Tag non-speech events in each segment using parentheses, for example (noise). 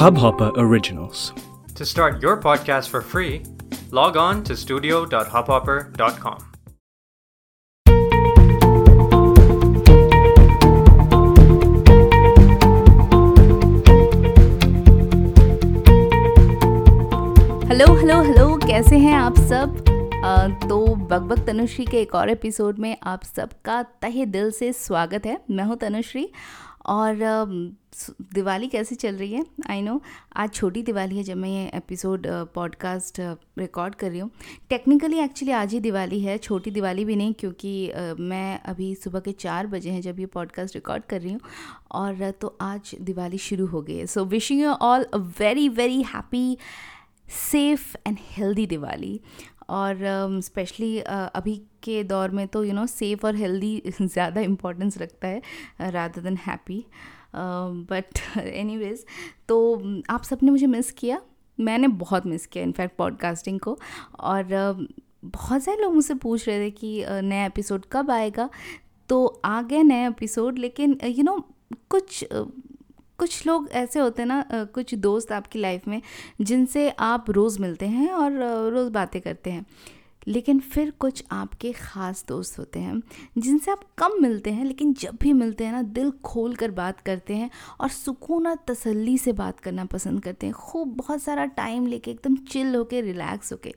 Hubhopper Originals. To start your podcast for free, log on to studio.hubhopper.com. Hello hello hello कैसे हैं आप सब अ, तो बकबक तनुश्री के एक और एपिसोड में आप सबका तहे दिल से स्वागत है मैं हूँ तनुश्री और दिवाली कैसी चल रही है? आई नो आज छोटी दिवाली है जब मैं ये एपिसोड पॉडकास्ट रिकॉर्ड कर रही हूँ। टेक्निकली एक्चुअली आज ही दिवाली है, छोटी दिवाली भी नहीं क्योंकि मैं अभी सुबह के चार बजे हैं जब ये पॉडकास्ट रिकॉर्ड कर रही हूँ और तो आज दिवाली शुरू हो गई है। So wishing you all a very very happy safe and healthy Diwali. और स्पेशली अभी के दौर में तो यू नो सेफ़ और हेल्दी (laughs) ज़्यादा इम्पोर्टेंस रखता है rather than happy but anyways तो um, आप सबने मुझे मिस किया? मैंने बहुत मिस किया इनफैक्ट पॉडकास्टिंग को। और um, बहुत सारे लोग मुझसे पूछ रहे थे कि uh, नया एपिसोड कब आएगा? तो आ गया नया एपिसोड लेकिन यू नो कुछ uh, कुछ लोग ऐसे होते हैं ना कुछ दोस्त आपकी लाइफ में, जिनसे आप रोज़ मिलते हैं और रोज़ बातें करते हैं। लेकिन फिर कुछ आपके ख़ास दोस्त होते हैं, जिनसे आप कम मिलते हैं, लेकिन जब भी मिलते हैं ना, दिल खोल कर बात करते हैं और सुकून और तसल्ली से बात करना पसंद करते हैं। खूब बहुत सारा टाइम लेके, एकदम चिल होके रिलैक्स होके।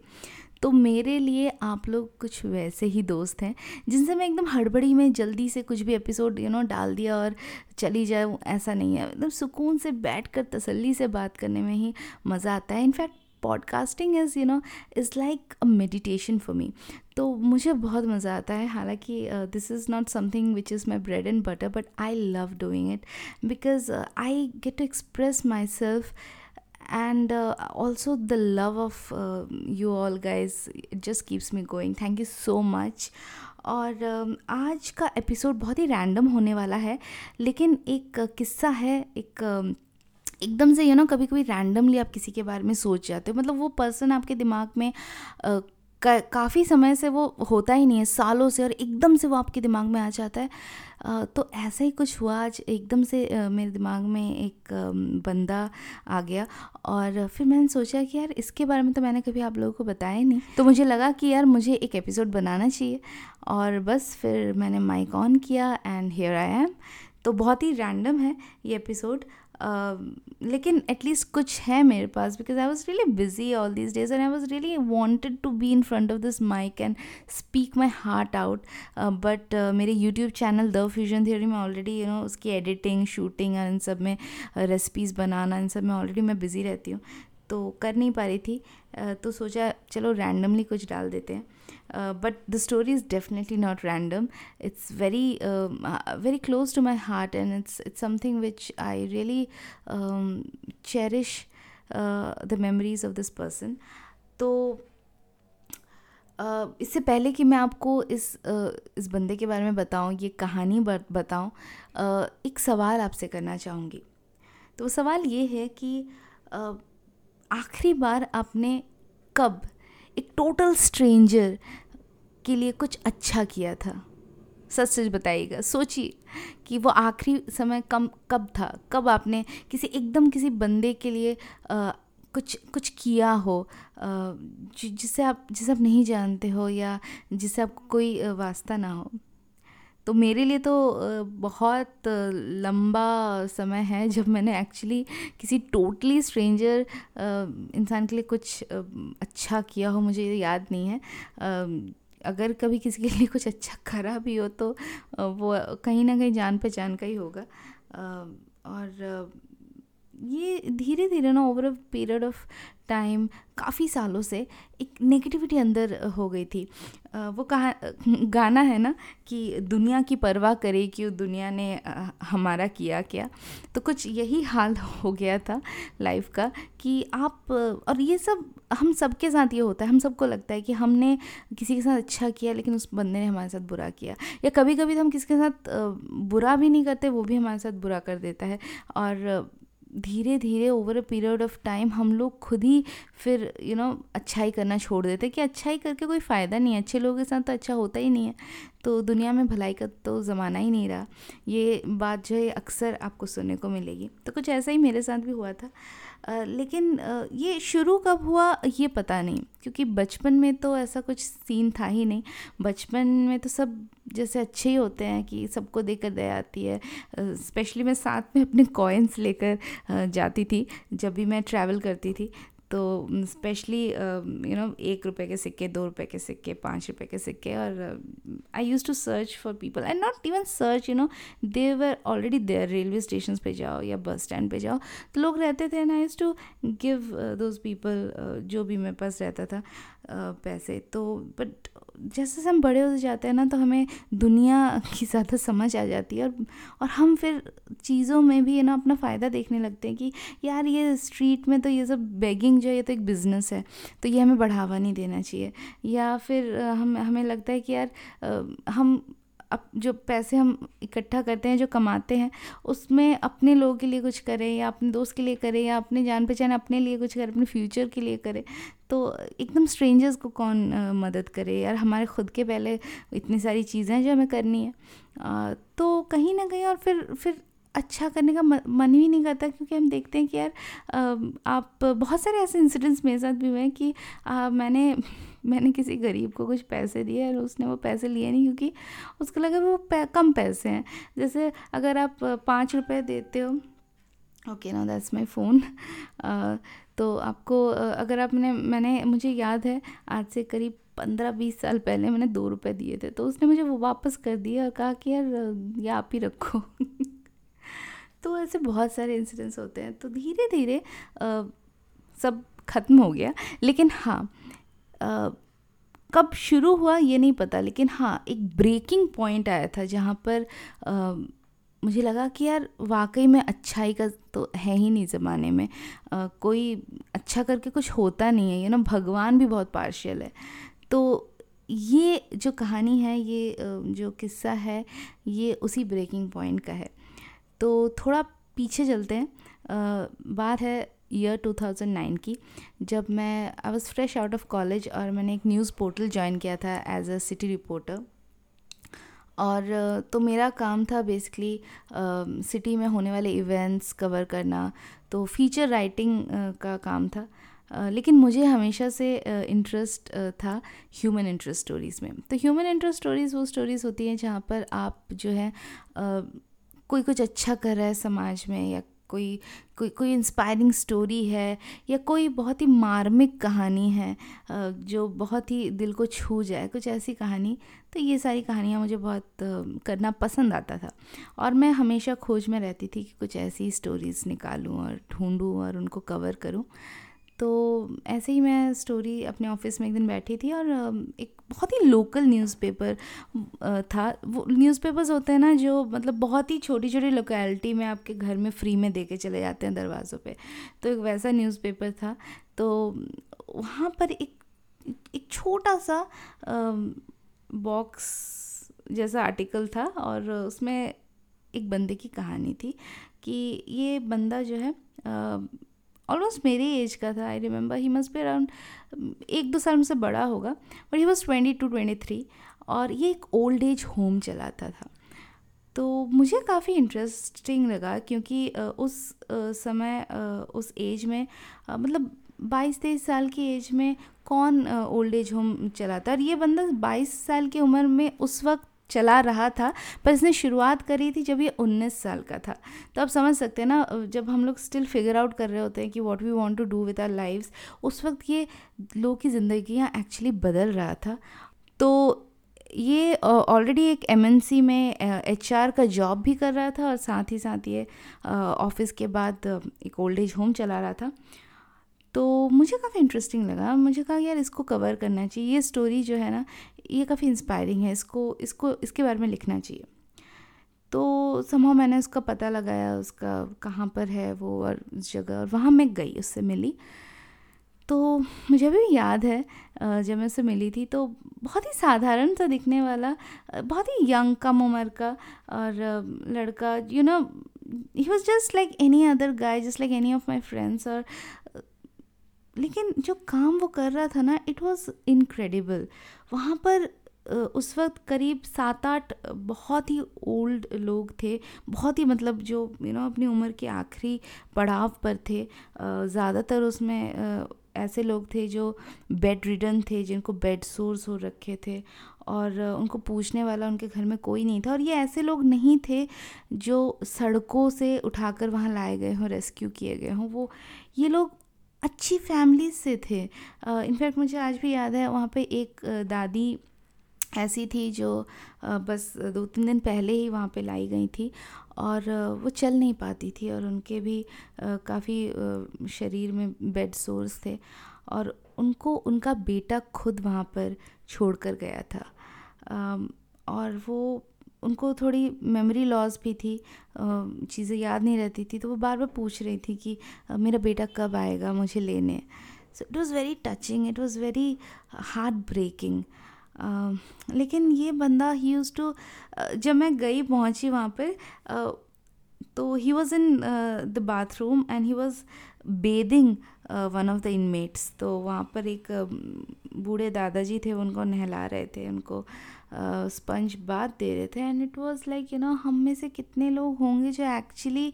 तो मेरे लिए आप लोग कुछ वैसे ही दोस्त हैं, जिनसे मैं एकदम हड़बड़ी में जल्दी से कुछ भी एपिसोड यू नो डाल दिया और चली जाऊँ, ऐसा नहीं है। एकदम सुकून से बैठ कर तसली से बात करने में ही मज़ा आता है। In fact podcasting is you know is like a meditation for me तो मुझे बहुत मज़ा आता है। हालाँकि this is not something which is my bread and butter but I love doing it because I get to express my self and uh, also the love of uh, you all guys it just keeps me going. Thank you so much. और um, आज का episode बहुत ही random होने वाला है लेकिन एक uh, किस्सा है एक um, एकदम से यू नो कभी कभी रैंडमली आप किसी के बारे में सोच जाते हो। मतलब वो पर्सन आपके दिमाग में uh, का- काफ़ी समय से वो होता ही नहीं है, सालों से और एकदम से वो आपके दिमाग में आ जाता है। तो ऐसा ही कुछ हुआ, आज एकदम से मेरे दिमाग में एक बंदा आ गया और फिर मैंने सोचा कि यार इसके बारे में तो मैंने कभी आप लोगों को बताया नहीं। तो मुझे लगा कि यार मुझे एक एपिसोड बनाना चाहिए और बस फिर मैंने माइक ऑन किया एंड हेयर आई एम। तो बहुत ही रैंडम है ये एपिसोड लेकिन एटलीस्ट कुछ है मेरे पास because I was really busy all these days and I was really wanted to be in front of this mic and speak my heart out but मेरे YouTube channel the fusion theory में already you know उसकी editing shooting इन सब में recipes बनाना इन सब में already मैं busy रहती हूँ. तो कर नहीं पा रही थी. अ, तो सोचा चलो रैंडमली कुछ डाल देते हैं. But the story is definitely not random it's very um, uh, very close to my heart and it's it's something which I really um, cherish uh, the memories of this person तो uh, इससे पहले कि मैं आपको इस uh, इस बंदे के बारे में बताऊँ ये कहानी बताऊँ uh, एक सवाल आपसे करना चाहूँगी तो सवाल ये है कि uh, आखिरी बार आपने कब एक टोटल स्ट्रेंजर के लिए कुछ अच्छा किया था। सच सच बताइएगा। सोचिए कि वो आखिरी समय कम कब था? कब आपने किसी एकदम किसी बंदे के लिए आ, कुछ कुछ किया हो? जिससे जिसे आप जिसे आप नहीं जानते हो या जिससे आपको कोई वास्ता ना हो। तो मेरे लिए तो बहुत लंबा समय है जब मैंने एक्चुअली किसी टोटली स्ट्रेंजर इंसान के लिए कुछ अच्छा किया हो, मुझे याद नहीं है। अगर कभी किसी के लिए कुछ अच्छा करा भी हो तो वो कहीं ना कहीं जान पहचान का ही होगा। और ये धीरे धीरे ना over a period of time काफ़ी सालों से एक नेगेटिविटी अंदर हो गई थी। वो कहा, गाना है ना कि दुनिया की परवाह करे कि दुनिया ने हमारा किया क्या? तो कुछ यही हाल हो गया था लाइफ का कि आप, और ये सब हम सबके साथ ये होता है। हम सबको लगता है कि हमने किसी के साथ अच्छा किया लेकिन उस बंदे ने हमारे साथ बुरा किया। या कभी कभी तो हम किसी के साथ बुरा भी नहीं करते, वो भी हमारे साथ बुरा कर देता है। और धीरे धीरे over a period of time हम लोग खुद ही फिर यू you नो know, अच्छाई करना छोड़ देते कि अच्छाई करके कोई फ़ायदा नहीं है। अच्छे लोगों के साथ तो अच्छा होता ही नहीं है। तो दुनिया में भलाई का तो ज़माना ही नहीं रहा। ये बात जो है अक्सर आपको सुनने को मिलेगी। तो कुछ ऐसा ही मेरे साथ भी हुआ था। लेकिन ये शुरू कब हुआ, ये पता नहीं, क्योंकि बचपन में तो ऐसा कुछ सीन था ही नहीं। बचपन में तो सब जैसे अच्छे ही होते हैं कि सबको देकर दया आती है। स्पेशली मैं साथ में अपने कॉइन्स लेकर जाती थी, जब भी मैं ट्रैवल करती थी। तो स्पेशली यू नो एक रुपए के सिक्के दो रुपए के सिक्के पाँच रुपए के सिक्के और I use to search for people and not even search you know they were already there railway station पे जाओ या बस स्टैंड पे जाओ। तो लोग रहते थे and I use to give those people जो भी मेरे पास रहता था uh, पैसे। तो बट जैसे हम बड़े हो जाते हैं ना तो हमें दुनिया (laughs) की ज़्यादा समझ आ जाती है। और और हम फिर चीज़ों में भी, है ना, अपना फ़ायदा देखने लगते हैं कि यार, ये स्ट्रीट में तो ये सब बेगिंग जो है, ये तो एक बिज़नेस है तो ये हमें बढ़ावा नहीं देना चाहिए। या फिर हम, हमें लगता है कि यार हम अब जो पैसे हम इकट्ठा करते हैं जो कमाते हैं उसमें अपने लोगों के लिए कुछ करें या अपने दोस्त के लिए करें या अपने जान पहचान अपने लिए कुछ करें अपने फ्यूचर के लिए करें तो एकदम स्ट्रेंजर्स को कौन आ, मदद करे? यार हमारे खुद के पहले इतनी सारी चीज़ें हैं जो हमें करनी है। आ, तो कहीं ना कहीं और फिर फिर अच्छा करने का मन ही नहीं करता क्योंकि हम देखते हैं कि यार आप बहुत सारे ऐसे इंसिडेंट्स मेरे साथ भी हुए हैं कि आ, मैंने मैंने किसी गरीब को कुछ पैसे दिए और उसने वो पैसे लिए नहीं क्योंकि उसको लगा वो पै, कम पैसे हैं। जैसे अगर आप पाँच रुपये देते हो ओके ना दैट्स माई फ़ोन तो आपको अगर आपने मैंने मुझे याद है आज से करीब पंद्रह बीस साल पहले मैंने दो रुपए दिए थे तो उसने मुझे वो वापस कर दिए और कहा कि यार ये आप ही रखो। (laughs) तो ऐसे बहुत सारे इंसिडेंट्स होते हैं तो धीरे धीरे सब ख़त्म हो गया। लेकिन हाँ कब शुरू हुआ ये नहीं पता लेकिन हाँ एक ब्रेकिंग पॉइंट आया था जहाँ पर आ, मुझे लगा कि यार वाकई में अच्छाई का तो है ही नहीं ज़माने में। आ, कोई अच्छा करके कुछ होता नहीं है यू नो भगवान भी बहुत पार्शियल है। तो ये जो कहानी है ये जो किस्सा है ये उसी ब्रेकिंग पॉइंट का है। तो थोड़ा पीछे चलते हैं। आ, बात है ईयर 2009 की, जब मैं I was fresh out of college और मैंने एक न्यूज़ पोर्टल ज्वाइन किया था एज अ सिटी रिपोर्टर और तो मेरा काम था बेसिकली सिटी में होने वाले इवेंट्स कवर करना तो फीचर राइटिंग का काम था। लेकिन मुझे हमेशा से इंटरेस्ट था ह्यूमन इंटरेस्ट स्टोरीज़ में। तो ह्यूमन इंटरेस्ट स्टोरीज़ वो स्टोरीज़ होती हैं जहाँ पर आप जो है कोई कुछ अच्छा कर रहा है समाज में या कोई कोई कोई इंस्पायरिंग स्टोरी है या कोई बहुत ही मार्मिक कहानी है जो बहुत ही दिल को छू जाए, कुछ ऐसी कहानी तो ये सारी कहानियाँ मुझे बहुत करना पसंद आता था। और मैं हमेशा खोज में रहती थी कि कुछ ऐसी स्टोरीज़ निकालूँ और ढूँढूँ और उनको कवर करूँ। तो ऐसे ही मैं स्टोरी अपने ऑफ़िस में एक दिन बैठी थी और एक बहुत ही लोकल न्यूज़पेपर था। वो न्यूज़पेपर्स होते हैं ना जो मतलब बहुत ही छोटी छोटी लोकेलिटी में आपके घर में फ्री में दे के चले जाते हैं दरवाज़ों पे। तो एक वैसा न्यूज़पेपर था। तो वहाँ पर एक एक छोटा सा बॉक्स जैसा आर्टिकल था और उसमें एक बंदे की कहानी थी कि ये बंदा जो है ऑलमोस्ट मेरे एज का था I remember he must be around एक दो साल मुझसे बड़ा होगा but he was twenty two twenty three और ये एक ओल्ड एज होम चलाता था। तो मुझे काफ़ी इंटरेस्टिंग लगा क्योंकि उस समय उस एज में मतलब बाईस, तेईस साल की एज में कौन ओल्ड एज होम चलाता और ये बंदा बाईस साल की उम्र में उस वक्त चला रहा था, पर इसने शुरुआत करी थी जब ये 19 साल का था। तो आप समझ सकते हैं ना, जब हम लोग स्टिल फिगर आउट कर रहे होते हैं कि what we want to do with our lives उस वक्त ये लोग की ज़िंदगी एक्चुअली बदल रहा था। तो ये ऑलरेडी एक एमएनसी में एचआर का जॉब भी कर रहा था और साथ ही साथ ये ऑफ़िस के बाद एक ओल्ड एज होम चला रहा था। तो मुझे काफ़ी इंटरेस्टिंग लगा। मुझे कहा, यार, इसको कवर करना चाहिए। ये स्टोरी जो है ना, ये काफ़ी इंस्पायरिंग है। इसको इसको, इसके बारे में लिखना चाहिए। तो समूह मैंने उसका पता लगाया, उसका कहाँ पर है वो और उस जगह और वहाँ मैं गई उससे मिली। तो मुझे भी याद है जब मैं उससे मिली थी तो बहुत ही साधारण सा दिखने वाला बहुत ही यंग कम उम्र का और लड़का you know he was just like any other guy just like any of my friends और लेकिन जो काम वो कर रहा था ना इट वॉज़ इनक्रेडिबल वहाँ पर उस वक्त करीब सात आठ बहुत ही ओल्ड लोग थे बहुत ही मतलब जो यू you नो know, अपनी उम्र के आखिरी पड़ाव पर थे। ज़्यादातर उसमें ऐसे लोग थे जो बेड रिडन थे जिनको बेड सोर्स हो रखे थे और उनको पूछने वाला उनके घर में कोई नहीं था। और ये ऐसे लोग नहीं थे जो सड़कों से उठाकर वहाँ लाए गए हों रेस्क्यू किए गए हों। वो ये लोग अच्छी फैमिली से थे। इनफैक्ट मुझे आज भी याद है, वहाँ पे एक दादी ऐसी थी जो बस दो तीन दिन पहले ही वहाँ पे लाई गई थी और वो चल नहीं पाती थी और उनके भी काफ़ी शरीर में बेड सोर्स थे और उनको, उनका बेटा खुद वहाँ पर छोड़ कर गया था। और वो उनको थोड़ी मेमोरी लॉस भी थी चीज़ें याद नहीं रहती थी तो वो बार बार पूछ रही थी कि मेरा बेटा कब आएगा मुझे लेने? So it was very touching it was very heart breaking लेकिन ये बंदा ही यूज़ टू जब मैं गई पहुँची वहाँ पे तो he was in the bathroom and he was bathing one of the inmates तो वहाँ पर एक बूढ़े दादाजी थे, उनको नहला रहे थे, उनको स्पंज बात दे रहे थे and it was like you know हम में से कितने लोग होंगे जो एक्चुअली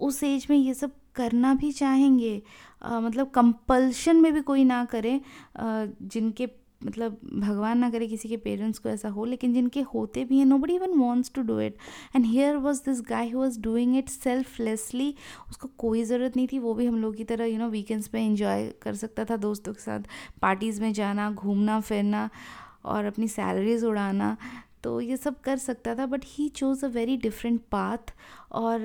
उस एज में ये सब करना भी चाहेंगे। uh, मतलब कंपल्शन में भी कोई ना करे। uh, जिनके मतलब भगवान ना करे किसी के पेरेंट्स को ऐसा हो लेकिन जिनके होते भी हैं nobody even wants to do it and here was this guy who was doing it selflessly उसको कोई ज़रूरत नहीं थी वो भी हम लोग की तरह यू नो वीकेंड्स पे इंजॉय कर सकता था दोस्तों के साथ पार्टीज़ में जाना घूमना फिरना। और अपनी सैलरीज उड़ाना तो ये सब कर सकता था but he chose a very different path और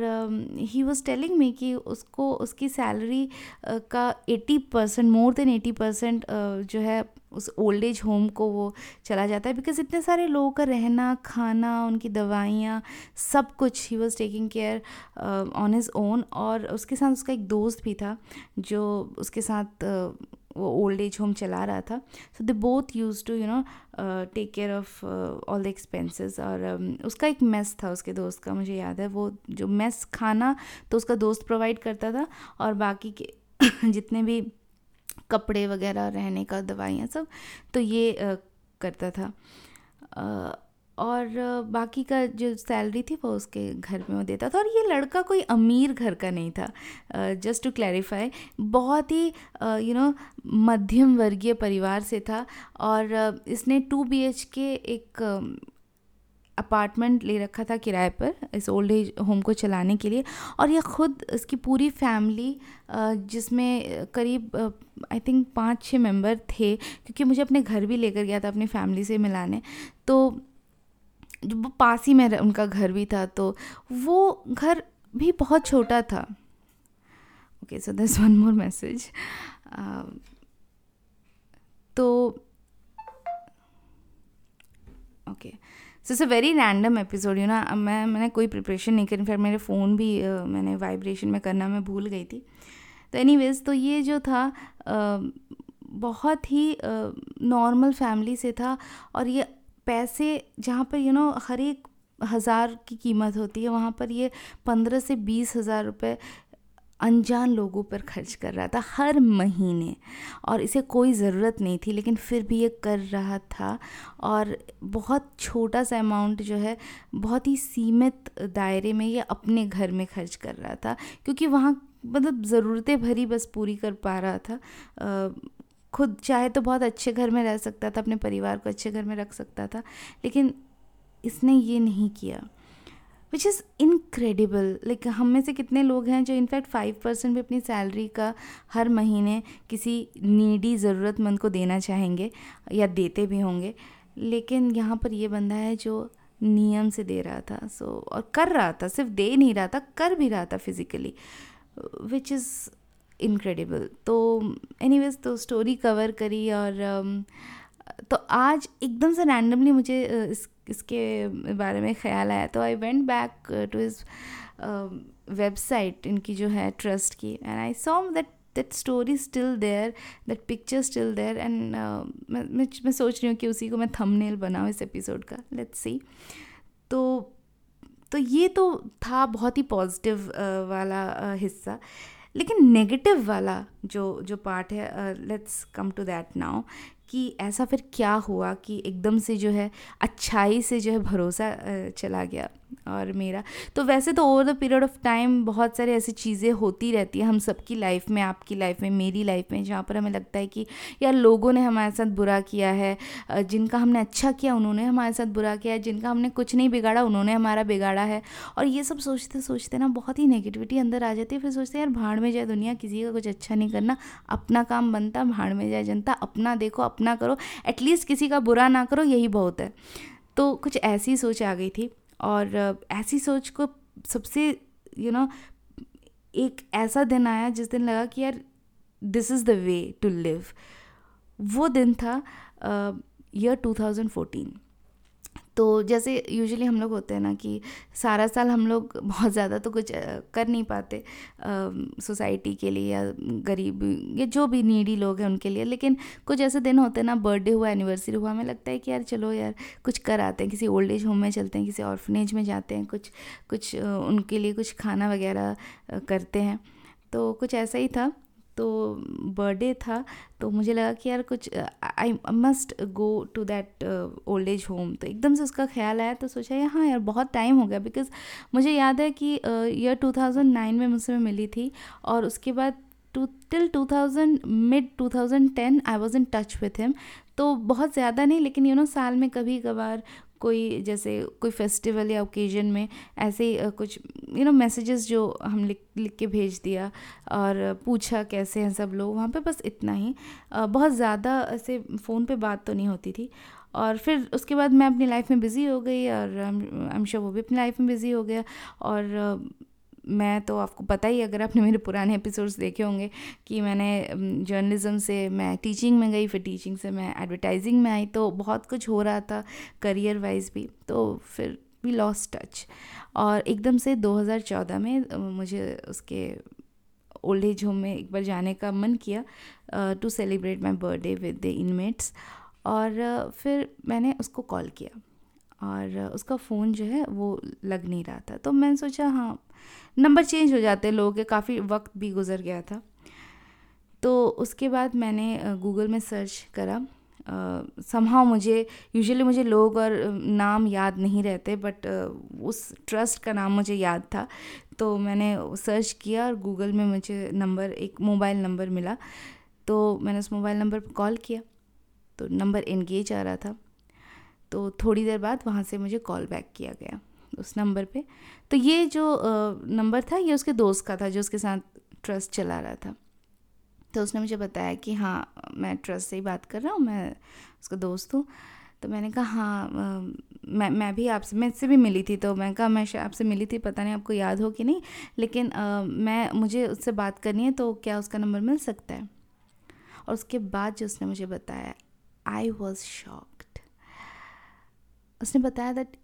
ही वॉज़ टेलिंग मी कि उसको उसकी सैलरी uh, का eighty percent more than eighty percent जो है उस ओल्ड एज होम को वो चला जाता है बिकॉज़ इतने सारे लोगों का रहना खाना उनकी दवाइयाँ सब कुछ he was taking care on his own और उसके साथ उसका एक दोस्त भी था जो उसके साथ uh, वो ओल्ड एज होम चला रहा था। So they both used to you know take care of all the expenses और um, उसका एक मेस था उसके दोस्त का मुझे याद है। वो जो मेस खाना तो उसका दोस्त प्रोवाइड करता था और बाकी के (coughs) जितने भी कपड़े वगैरह रहने का दवाइयाँ सब तो ये uh, करता था। Uh, और बाकी का जो सैलरी थी वो उसके घर में वो देता था और ये लड़का कोई अमीर घर का नहीं था। जस्ट टू क्लैरिफाई बहुत ही यू नो मध्यम वर्गीय परिवार से था और इसने टू बी एच के एक अपार्टमेंट ले रखा था किराए पर इस ओल्ड एज होम को चलाने के लिए और ये ख़ुद इसकी पूरी फैमिली जिसमें करीब आई थिंक पाँच छः मेंबर थे, क्योंकि मुझे अपने घर भी लेकर गया था अपनी फैमिली से मिलाने। तो जो पास ही में उनका घर भी था तो वो घर भी बहुत छोटा था। Okay so this one more message तो okay so it's a very random episode you ना मैं मैंने कोई प्रिपरेशन नहीं करी फिर मेरे फ़ोन भी uh, मैंने वाइब्रेशन में करना मैं भूल गई थी। तो एनी तो ये जो था uh, बहुत ही नॉर्मल uh, फैमिली से था और ये पैसे जहाँ पर यू नो हर एक हज़ार की कीमत होती है, वहाँ पर ये पंद्रह से बीस हज़ार रुपये अनजान लोगों पर खर्च कर रहा था हर महीने और इसे कोई ज़रूरत नहीं थी, लेकिन फिर भी ये कर रहा था और बहुत छोटा सा अमाउंट जो है, बहुत ही सीमित दायरे में ये अपने घर में खर्च कर रहा था, क्योंकि वहाँ मतलब ज़रूरतें भरी बस पूरी कर पा रहा था खुद चाहे तो बहुत अच्छे घर में रह सकता था अपने परिवार को अच्छे घर में रख सकता था लेकिन इसने ये नहीं किया। विच इज़ इनक्रेडिबल लाइक हम में से कितने लोग हैं जो इनफैक्ट फाइव परसेंट भी अपनी सैलरी का हर महीने किसी नीडी ज़रूरतमंद को देना चाहेंगे या देते भी होंगे लेकिन यहाँ पर ये बंदा है जो नियम से दे रहा था सो so, और कर रहा था सिर्फ़ दे नहीं रहा था कर भी रहा था फिज़िकली विच इज़ इनक्रेडिबल तो एनी तो स्टोरी कवर करी और um, तो आज एकदम से रैंडमली मुझे इस इसके बारे में ख्याल आया। तो आई वेंट बैक टू इस वेबसाइट इनकी जो है ट्रस्ट की and I saw that that story still there that picture still there and मैं मैं सोच रही हूँ कि उसी को मैं थंबनेल बनाऊँ इस एपिसोड का। लेट्स सी तो तो ये तो था बहुत ही पॉजिटिव uh, वाला uh, हिस्सा। लेकिन नेगेटिव वाला जो जो पार्ट है let's come to that now कि ऐसा फिर क्या हुआ कि एकदम से जो है अच्छाई से जो है भरोसा चला गया। और मेरा। तो वैसे तो over the period of time बहुत सारी ऐसी चीज़ें होती रहती हैं हम सबकी लाइफ में, आपकी लाइफ में, मेरी लाइफ में, जहाँ पर हमें लगता है कि यार लोगों ने हमारे साथ बुरा किया है जिनका हमने अच्छा किया उन्होंने हमारे साथ बुरा किया है, जिनका हमने कुछ नहीं बिगाड़ा उन्होंने हमारा बिगाड़ा है। और ये सब सोचते सोचते ना बहुत ही नेगेटिविटी अंदर आ जाती है, फिर सोचते हैं यार भाड़ में जाए दुनिया, किसी का कुछ अच्छा नहीं करना, अपना काम बनता, भाड़ में जाए जनता, अपना देखो, अपना करो एटलीस्ट किसी का बुरा ना करो, यही बहुत है। तो कुछ ऐसी सोच आ गई थी। और ऐसी सोच को सबसे यू नो एक ऐसा दिन आया जिस दिन लगा कि यार this is the way to live वो दिन था ईयर थाउज़ेंड फोर्टीन तो जैसे यूजुअली हम लोग होते हैं ना कि सारा साल हम लोग (laughs) बहुत ज़्यादा तो कुछ कर नहीं पाते सोसाइटी के लिए या गरीब, या जो भी नीडी लोग हैं उनके लिए। लेकिन कुछ ऐसे दिन होते हैं ना बर्थडे हुआ एनिवर्सरी हुआ, हमें लगता है कि यार चलो यार, कुछ कर आते हैं, किसी ओल्ड एज होम में चलते हैं, किसी ऑर्फनेज में जाते हैं, कुछ कुछ उनके लिए कुछ खाना वगैरह करते हैं। तो कुछ ऐसा ही था। तो बर्थडे था तो मुझे लगा कि यार कुछ I must go to that old age home तो एकदम से उसका ख्याल आया तो सोचा यार हाँ यार बहुत टाइम हो गया बिकॉज़ मुझे याद है कि ईयर uh, 2009 में मुझसे मिली थी और उसके बाद to till 2000 mid 2010 I was in touch with him तो बहुत ज़्यादा नहीं लेकिन यू you नो know, साल में कभी कभार कोई जैसे कोई फेस्टिवल या ओकेजन में ऐसे कुछ यू नो मैसेजेस जो हम लिख लिख के भेज दिया और पूछा कैसे हैं सब लोग, वहाँ पे बस इतना ही। बहुत ज़्यादा ऐसे फ़ोन पे बात तो नहीं होती थी। और फिर उसके बाद मैं अपनी लाइफ में बिज़ी हो गई और आई एम श्योर वो भी अपनी लाइफ में बिज़ी हो गया। और मैं तो आपको पता ही अगर आपने मेरे पुराने एपिसोड्स देखे होंगे कि मैंने जर्नलिज्म से मैं टीचिंग में गई, फिर टीचिंग से मैं एडवर्टाइजिंग में आई तो बहुत कुछ हो रहा था करियर वाइज भी तो फिर वी लॉस टच और एकदम से 2014 में मुझे उसके ओल्ड एज होम में एक बार जाने का मन किया to celebrate my birthday with the inmates और फिर मैंने उसको कॉल किया और उसका फ़ोन जो है वो लग नहीं रहा था। तो मैंने सोचा हाँ नंबर चेंज हो जाते हैं लोगों के, काफ़ी वक्त भी गुजर गया था। तो उसके बाद मैंने गूगल में सर्च करा। समहाउ मुझे यूजुअली मुझे लोग और नाम याद नहीं रहते बट उस ट्रस्ट का नाम मुझे याद था। तो मैंने सर्च किया और गूगल में मुझे नंबर, एक मोबाइल नंबर मिला। तो मैंने उस मोबाइल नंबर पर कॉल किया। तो नंबर इनगेज आ रहा था। तो थोड़ी देर बाद वहाँ से मुझे कॉल बैक किया गया। उस नंबर पे। तो ये जो नंबर था ये उसके दोस्त का था जो उसके साथ ट्रस्ट चला रहा था। तो उसने मुझे बताया कि हाँ मैं ट्रस्ट से ही बात कर रहा हूँ मैं उसका दोस्त हूँ। तो मैंने कहा हाँ मैं मैं भी आपसे मैं इससे भी मिली थी। तो मैं कहा मैं आपसे मिली थी पता नहीं आपको याद हो कि नहीं लेकिन आ, मैं मुझे उससे बात करनी है तो क्या उसका नंबर मिल सकता है? और उसके बाद जो उसने मुझे बताया आई वॉज़ शॉक्ड उसने बताया that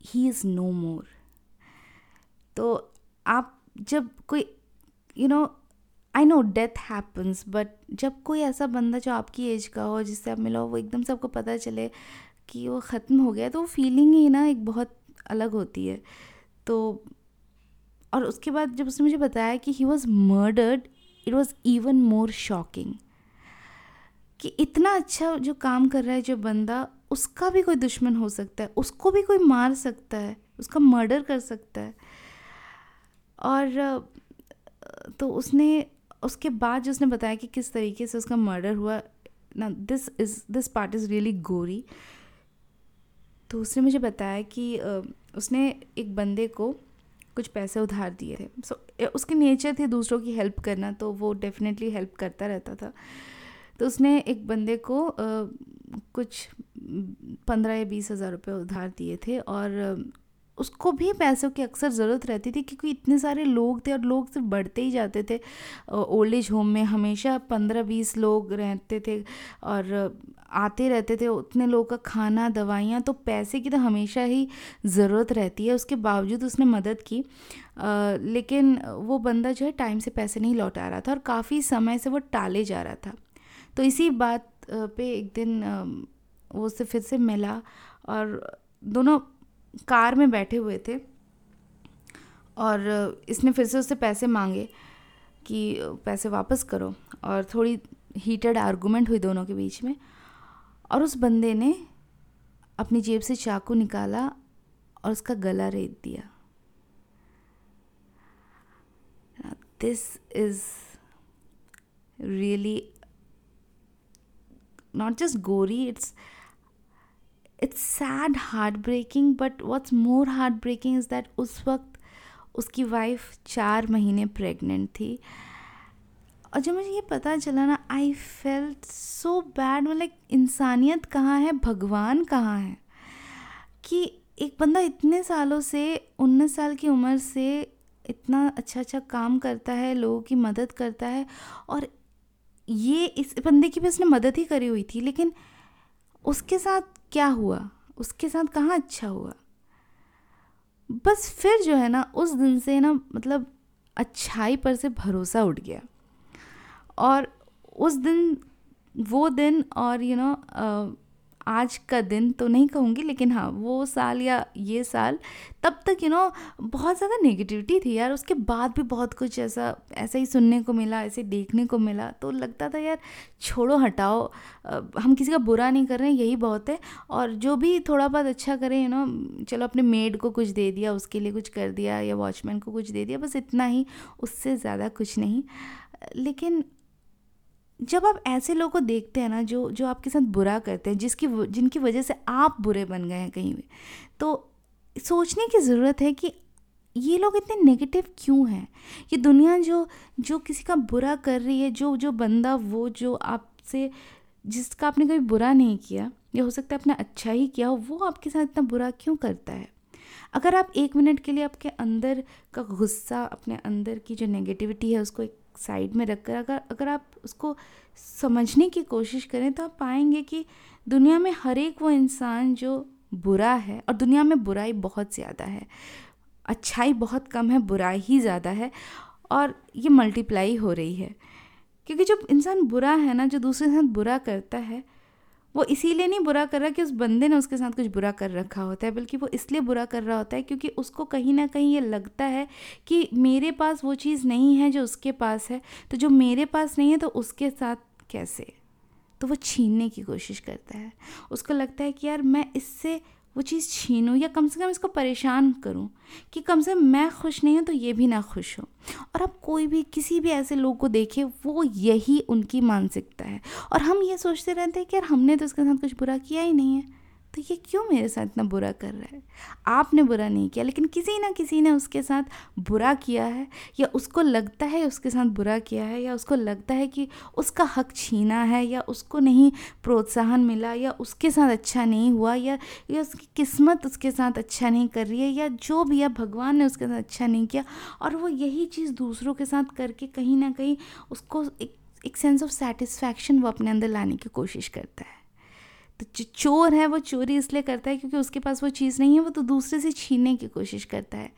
he is no more तो आप जब कोई you know I know death happens but जब कोई ऐसा बंदा जो आपकी एज का हो, जिससे आप मिलो, वो एकदम से आपको पता चले कि वो ख़त्म हो गया तो वो फीलिंग ही ना एक बहुत अलग होती है। तो और उसके बाद जब उसने मुझे बताया कि he was murdered it was even more shocking कि इतना अच्छा जो काम कर रहा है जो बंदा उसका भी कोई दुश्मन हो सकता है उसको भी कोई मार सकता है उसका मर्डर कर सकता है। और तो उसने उसके बाद जो उसने बताया कि किस तरीके से उसका मर्डर हुआ ना this is this part is really gory तो उसने मुझे बताया कि उसने एक बंदे को कुछ पैसे उधार दिए थे। सो so, उसकी नेचर थी दूसरों की हेल्प करना तो वो डेफिनेटली हेल्प करता रहता था। तो उसने एक बंदे को कुछ पंद्रह या बीस हज़ार रुपये उधार दिए थे और उसको भी पैसों की अक्सर ज़रूरत रहती थी क्योंकि इतने सारे लोग थे और लोग सिर्फ़ बढ़ते ही जाते थे। ओल्ड एज होम में हमेशा पंद्रह बीस लोग रहते थे और आते रहते थे उतने लोगों का खाना दवाइयाँ तो पैसे की तो हमेशा ही ज़रूरत रहती है। उसके बावजूद उसने मदद की आ, लेकिन वो बंदा जो है टाइम से पैसे नहीं लौटा रहा था और काफ़ी समय से वो टाले जा रहा था। तो इसी बात पे एक दिन वो उससे फिर से मिला और दोनों कार में बैठे हुए थे और इसने फिर से उससे पैसे मांगे कि पैसे वापस करो और थोड़ी हीटेड आर्गूमेंट हुई दोनों के बीच में और उस बंदे ने अपनी जेब से चाकू निकाला और उसका गला रेत दिया। This is really not just gory it's it's sad heart breaking but what's more heart breaking is that उस वक्त उसकी वाइफ चार महीने प्रेग्नेंट थी। और जब मुझे ये पता चला ना आई फेल्ट सो बैड मतलब इंसानियत कहाँ है, भगवान कहाँ है? कि एक बंदा इतने सालों से, उन्नीस साल की उम्र से इतना अच्छा अच्छा काम करता है, लोगों की मदद करता है और ये इस बंदे की भी उसने मदद ही करी हुई थी, लेकिन उसके साथ क्या हुआ? उसके साथ कहाँ अच्छा हुआ? बस फिर जो है ना उस दिन से ना मतलब अच्छाई पर से भरोसा उठ गया। और उस दिन वो दिन और यू you नो know, आज का दिन तो नहीं कहूँगी, लेकिन हाँ वो साल या ये साल, तब तक यू नो बहुत ज़्यादा नेगेटिविटी थी यार। उसके बाद भी बहुत कुछ ऐसा ऐसा ही सुनने को मिला, ऐसे देखने को मिला। तो लगता था यार, छोड़ो, हटाओ। हम किसी का बुरा नहीं कर रहे हैं, यही बहुत है। और जो भी थोड़ा बहुत अच्छा करें यू नो चलो अपने मेड को कुछ दे दिया, उसके लिए कुछ कर दिया या वॉचमैन को कुछ दे दिया, बस इतना ही, उससे ज़्यादा कुछ नहीं। लेकिन जब आप ऐसे लोगों को देखते हैं ना, जो जो आपके साथ बुरा करते हैं, जिसकी जिनकी वजह से आप बुरे बन गए हैं कहीं भी तो सोचने की ज़रूरत है कि ये लोग इतने नेगेटिव क्यों हैं? ये दुनिया जो जो किसी का बुरा कर रही है, जो जो बंदा, वो जो आपसे, जिसका आपने कभी बुरा नहीं किया, या हो सकता है अपना अच्छा ही किया हो, वो आपके साथ इतना बुरा क्यों करता है? अगर आप एक मिनट के लिए आपके अंदर का गुस्सा, अपने अंदर की जो नेगेटिविटी है, उसको एक साइड में रखकर अगर अगर आप उसको समझने की कोशिश करें तो आप पाएँगे कि दुनिया में हर एक वो इंसान जो बुरा है और दुनिया में बुराई बहुत ज़्यादा है, अच्छाई बहुत कम है, बुराई ही ज़्यादा है और ये मल्टीप्लाई हो रही है। क्योंकि जब इंसान बुरा है ना, जो दूसरे इंसान बुरा करता है वो इसीलिए नहीं बुरा कर रहा कि उस बंदे ने उसके साथ कुछ बुरा कर रखा होता है, बल्कि वो इसलिए बुरा कर रहा होता है क्योंकि उसको कहीं ना कहीं ये लगता है कि मेरे पास वो चीज़ नहीं है जो उसके पास है। तो जो मेरे पास नहीं है तो उसके साथ कैसे? तो वो छीनने की कोशिश करता है। उसको लगता है कि यार, मैं इससे वो चीज़ छीनूँ या कम से कम इसको परेशान करूँ कि कम से कम मैं खुश नहीं हूँ तो ये भी ना खुश हो। और अब कोई भी, किसी भी ऐसे लोग को देखे, वो यही उनकी मानसिकता है। और हम ये सोचते रहते हैं कि यार हमने तो उसके साथ कुछ बुरा किया ही नहीं है। तो ये क्यों मेरे साथ इतना बुरा कर रहा है? आपने बुरा नहीं किया, लेकिन किसी ना किसी ने उसके साथ बुरा किया है, या उसको लगता है उसके साथ बुरा किया है, या उसको लगता है कि उसका हक छीना है, या उसको नहीं प्रोत्साहन मिला, या उसके साथ अच्छा नहीं हुआ, या या उसकी किस्मत उसके साथ अच्छा नहीं कर रही है, या जो भी है, भगवान ने उसके साथ अच्छा नहीं किया, और वो यही चीज़ दूसरों के साथ करके कहीं ना कहीं उसको एक एक सेंस ऑफ़ सेटिस्फैक्शन वो अपने अंदर लाने की कोशिश करता है। तो जो चोर है, वो चोरी इसलिए करता है क्योंकि उसके पास वो चीज़ नहीं है, वो तो दूसरे से छीनने की कोशिश करता है।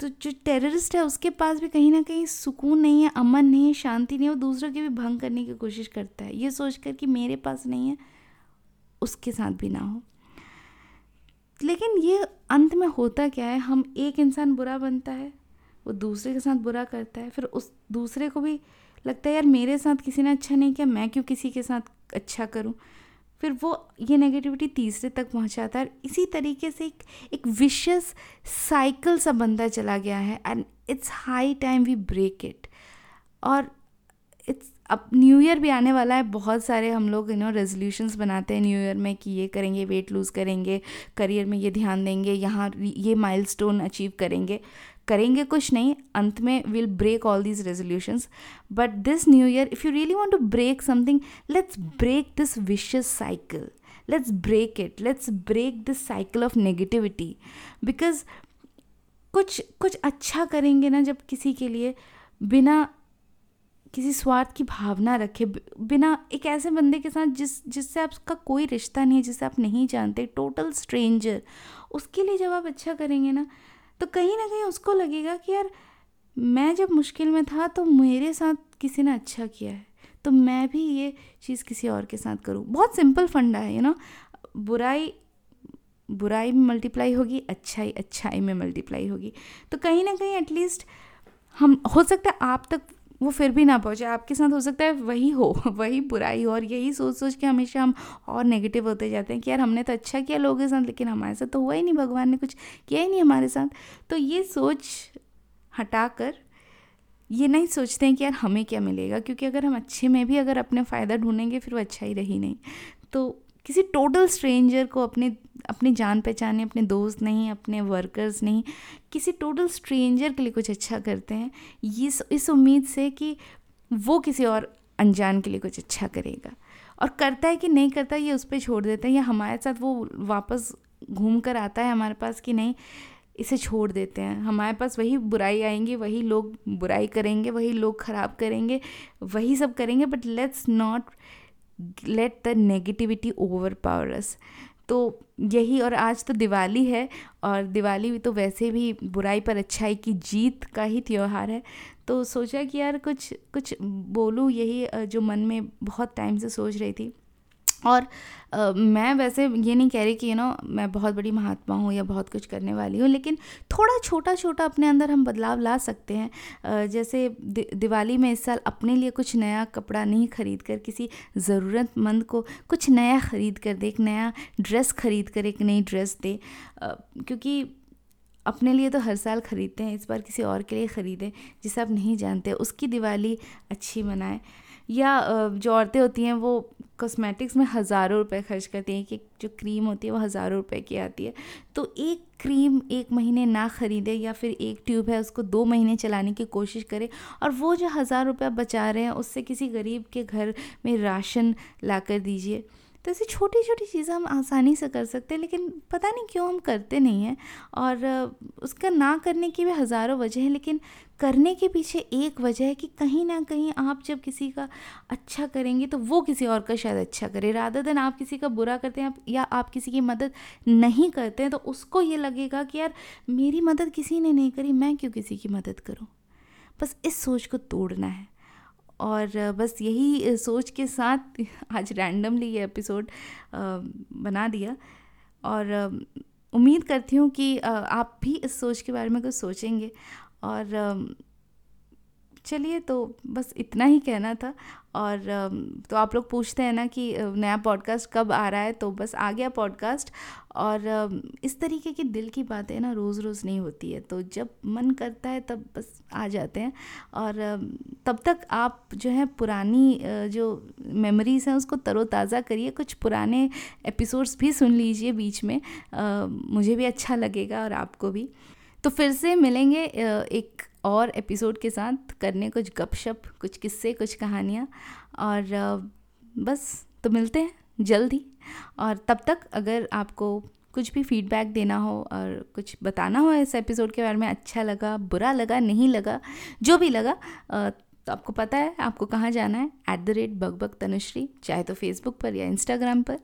तो जो टेररिस्ट है, उसके पास भी कहीं ना कहीं सुकून नहीं है, अमन नहीं है, शांति नहीं है, वो दूसरों के भी भंग करने की कोशिश करता है। ये सोच कर कि मेरे पास नहीं है, उसके साथ भी ना हो। लेकिन ये अंत में होता क्या है, हम एक इंसान बुरा बनता है, वो दूसरे के साथ बुरा करता है, फिर उस दूसरे को भी लगता है, यार मेरे साथ किसी ने अच्छा नहीं किया, मैं क्यों किसी के साथ अच्छा करूँ। फिर वो ये नेगेटिविटी तीसरे तक पहुँचाता है इसी तरीके से एक एक विशस साइकिल सा बनता चला गया है। And it's high time we break it और इट्स अब न्यू ईयर भी आने वाला है, बहुत सारे हम लोग यू नो रेजोल्यूशंस बनाते हैं न्यू ईयर में कि ये करेंगे वेट लूज़ करेंगे करियर में ये ध्यान देंगे, यहाँ ये माइलस्टोन अचीव करेंगे। करेंगे कुछ नहीं, अंत में will break all these resolutions but this new year if you really want to break something let's break this vicious cycle let's break it let's break this cycle of negativity because कुछ कुछ अच्छा करेंगे ना जब किसी के लिए, बिना किसी स्वार्थ की भावना रखे बिना एक ऐसे बंदे के साथ जिस, जिससे आपका कोई रिश्ता नहीं है, जिसे आप नहीं जानते टोटल स्ट्रेंजर उसके लिए जब आप अच्छा करेंगे ना तो कहीं ना कहीं उसको लगेगा कि यार, मैं जब मुश्किल में था तो मेरे साथ किसी ने अच्छा किया है तो मैं भी ये चीज़ किसी और के साथ करूँ। बहुत सिंपल फंडा है यू नो बुराई बुराई में मल्टीप्लाई होगी, अच्छाई अच्छाई में मल्टीप्लाई होगी। तो कहीं ना कहीं एटलीस्ट हम, हो सकता है आप तक वो फिर भी ना पहुँचे। आपके साथ हो सकता है वही हो, (laughs) वही बुराई हो और यही सोच सोच के हमेशा हम और नेगेटिव होते जाते हैं कि यार हमने तो अच्छा किया लोगों के साथ, लेकिन हमारे साथ तो हुआ ही नहीं, भगवान ने कुछ किया ही नहीं हमारे साथ। तो ये सोच हटा कर ये नहीं सोचते हैं कि यार हमें क्या मिलेगा, क्योंकि अगर हम अच्छे में भी अगर अपने फ़ायदा ढूंढेंगे, फिर वो अच्छा ही रही नहीं। तो किसी टोटल स्ट्रेंजर को अपने अपने जान पहचाने, अपने दोस्त नहीं, अपने वर्कर्स नहीं, किसी टोटल स्ट्रेंजर के लिए कुछ अच्छा करते हैं, ये इस उम्मीद से कि वो किसी और अनजान के लिए कुछ अच्छा करेगा। और करता है कि नहीं करता, ये उस पर छोड़ देता है, या हमारे साथ वो वापस घूम कर आता है हमारे पास कि नहीं, इसे छोड़ देते हैं। हमारे पास वही बुराई आएँगी, वही लोग बुराई करेंगे, वही लोग ख़राब करेंगे, वही सब करेंगे but let's not let the negativity overpowers तो यही और आज तो दिवाली है और दिवाली भी तो वैसे भी बुराई पर अच्छाई की जीत का ही त्यौहार है। तो सोचा कि यार कुछ कुछ बोलूँ, यही जो मन में बहुत टाइम से सोच रही थी। और आ, मैं वैसे ये नहीं कह रही कि यू नो मैं बहुत बड़ी महात्मा हूँ या बहुत कुछ करने वाली हूँ लेकिन थोड़ा छोटा छोटा अपने अंदर हम बदलाव ला सकते हैं। आ, जैसे दि, दिवाली में इस साल अपने लिए कुछ नया कपड़ा नहीं खरीद कर किसी ज़रूरतमंद को कुछ नया ख़रीद कर दे एक नया ड्रेस ख़रीद कर एक नई ड्रेस दे। क्योंकि अपने लिए तो हर साल ख़रीदते हैं इस बार किसी और के लिए ख़रीदें जिसे आप नहीं जानते उसकी दिवाली अच्छी मनाएँ। या जो औरतें होती हैं वो कॉस्मेटिक्स में हज़ारों रुपए खर्च करते हैं कि जो क्रीम होती है वो हज़ारों रुपए की आती है। तो एक क्रीम एक महीने ना ख़रीदे या फिर एक ट्यूब है उसको दो महीने चलाने की कोशिश करें और वो जो हज़ार रुपया बचा रहे हैं उससे किसी गरीब के घर में राशन ला कर दीजिए। तो ऐसी छोटी छोटी चीज़ें हम आसानी से कर सकते हैं लेकिन पता नहीं क्यों हम करते नहीं हैं और उसका ना करने की भी हज़ारों वजह हैं लेकिन करने के पीछे एक वजह है कि कहीं ना कहीं आप जब किसी का अच्छा करेंगे तो वो किसी और का शायद अच्छा करे। राधा दिन आप किसी का बुरा करते हैं या आप किसी की मदद नहीं करते हैं तो उसको ये लगेगा कि यार, मेरी मदद किसी ने नहीं करी, मैं क्यों किसी की मदद करूँ? बस इस सोच को तोड़ना है। और बस यही सोच के साथ (laughs) आज रैंडमली ये एपिसोड बना दिया। और उम्मीद करती हूँ कि आप भी इस सोच के बारे में कुछ सोचेंगे। और चलिए तो बस इतना ही कहना था। और तो आप लोग पूछते हैं ना कि नया पॉडकास्ट कब आ रहा है तो बस आ गया पॉडकास्ट और इस तरीके की दिल की बातें ना रोज़ रोज़ नहीं होती है। तो जब मन करता है तब बस आ जाते हैं। और तब तक आप जो है पुरानी जो मेमोरीज़ हैं उसको तरोताज़ा करिए। कुछ पुराने एपिसोड्स भी सुन लीजिए बीच में। मुझे भी अच्छा लगेगा और आपको भी। तो फिर से मिलेंगे एक और एपिसोड के साथ करने कुछ गपशप, कुछ किस्से, कुछ कहानियाँ। और बस तो मिलते हैं जल्द। और तब तक अगर आपको कुछ भी फीडबैक देना हो और कुछ बताना हो इस एपिसोड के बारे में अच्छा लगा, बुरा लगा, नहीं लगा, जो भी लगा तो आपको पता है, आपको कहाँ जाना है? At the rate bug bug Tanushree चाहे तो फेसबुक पर या इंस्टाग्राम पर।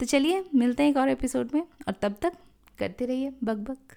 तो चलिए, मिलते हैं एक और एपिसोड में। और तब तक करते रहिए बग बग